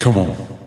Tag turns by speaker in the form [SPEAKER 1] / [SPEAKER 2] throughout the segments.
[SPEAKER 1] Come on.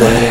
[SPEAKER 2] Say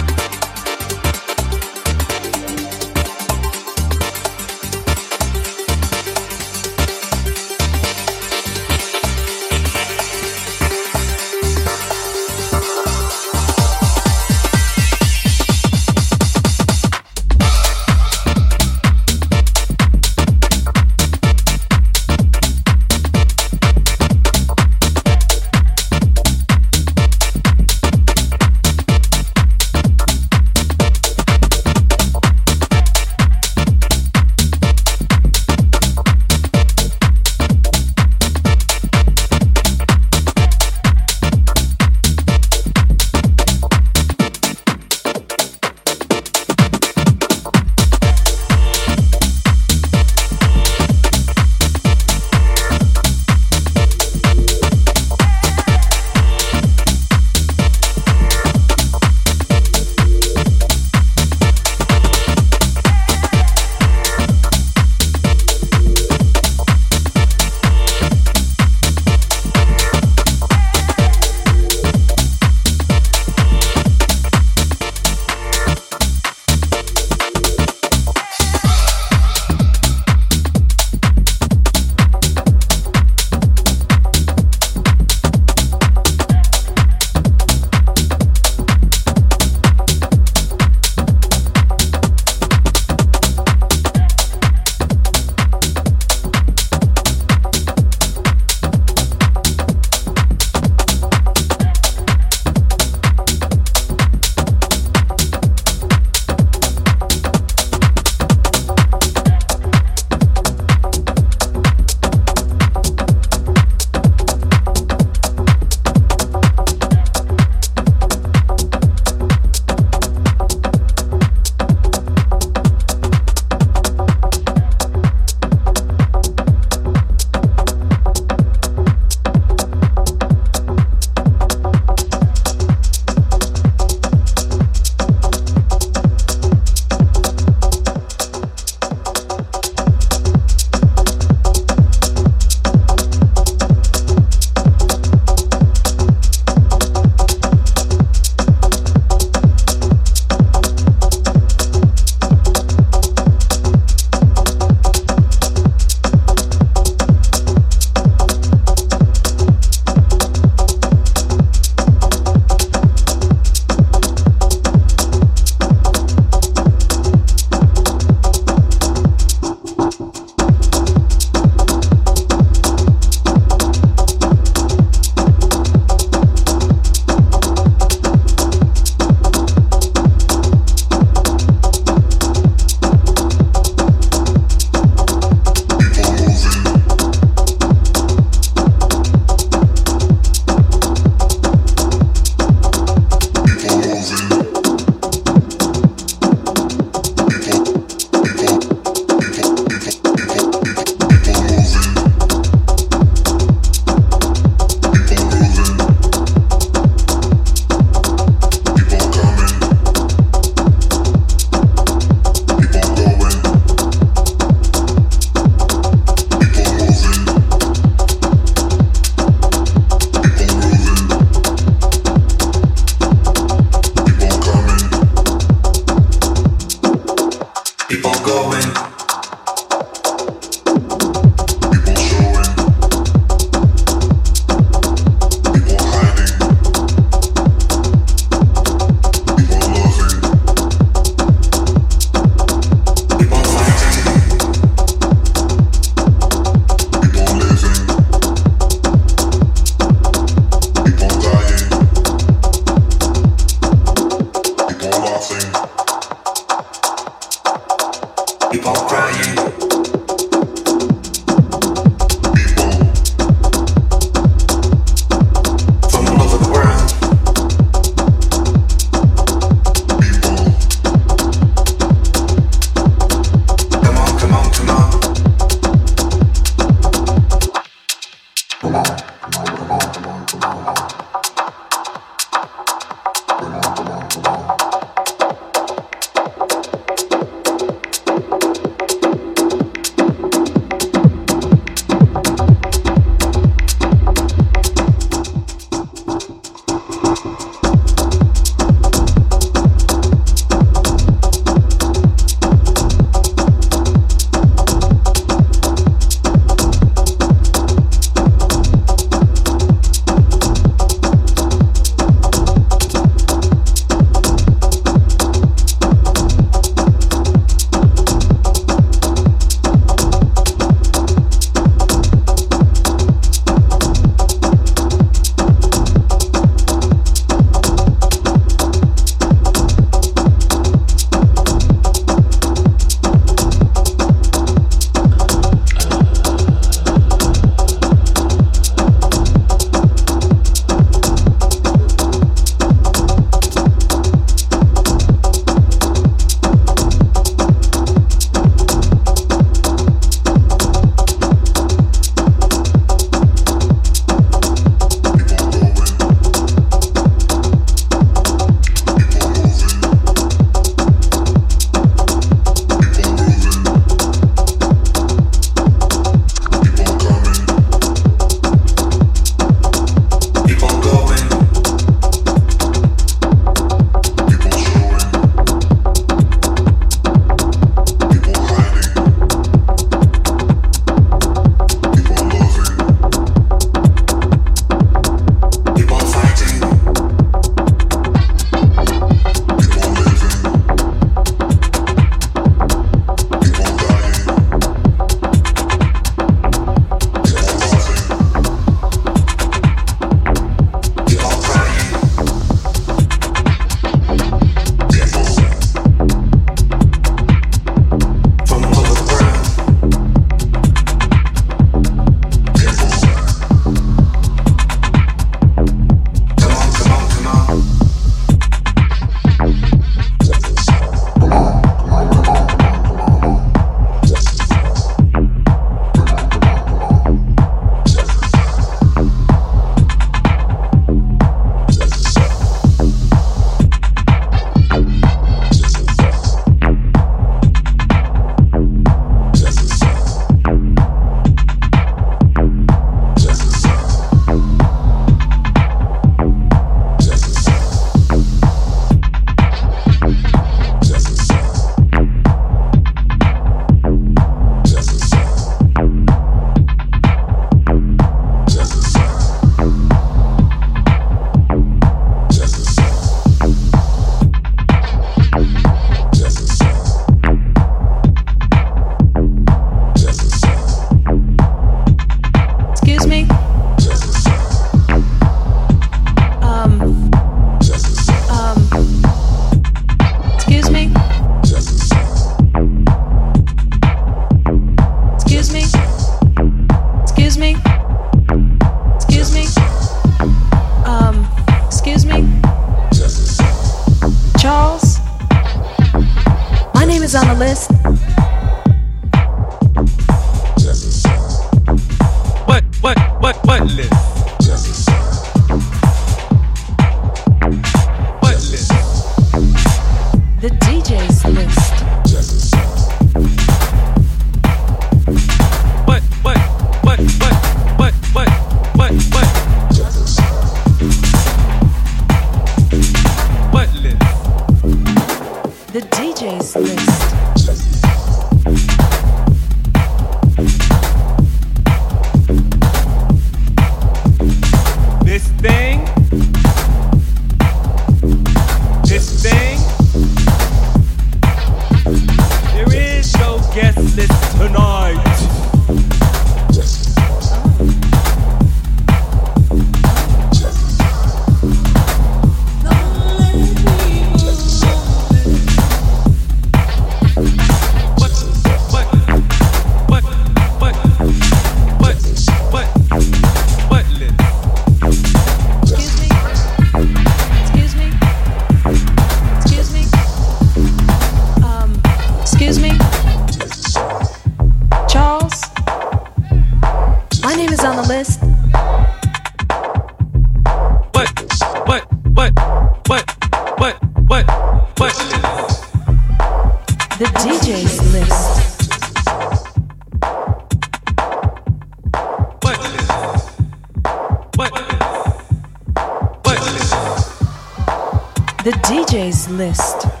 [SPEAKER 2] The
[SPEAKER 3] DJ's list.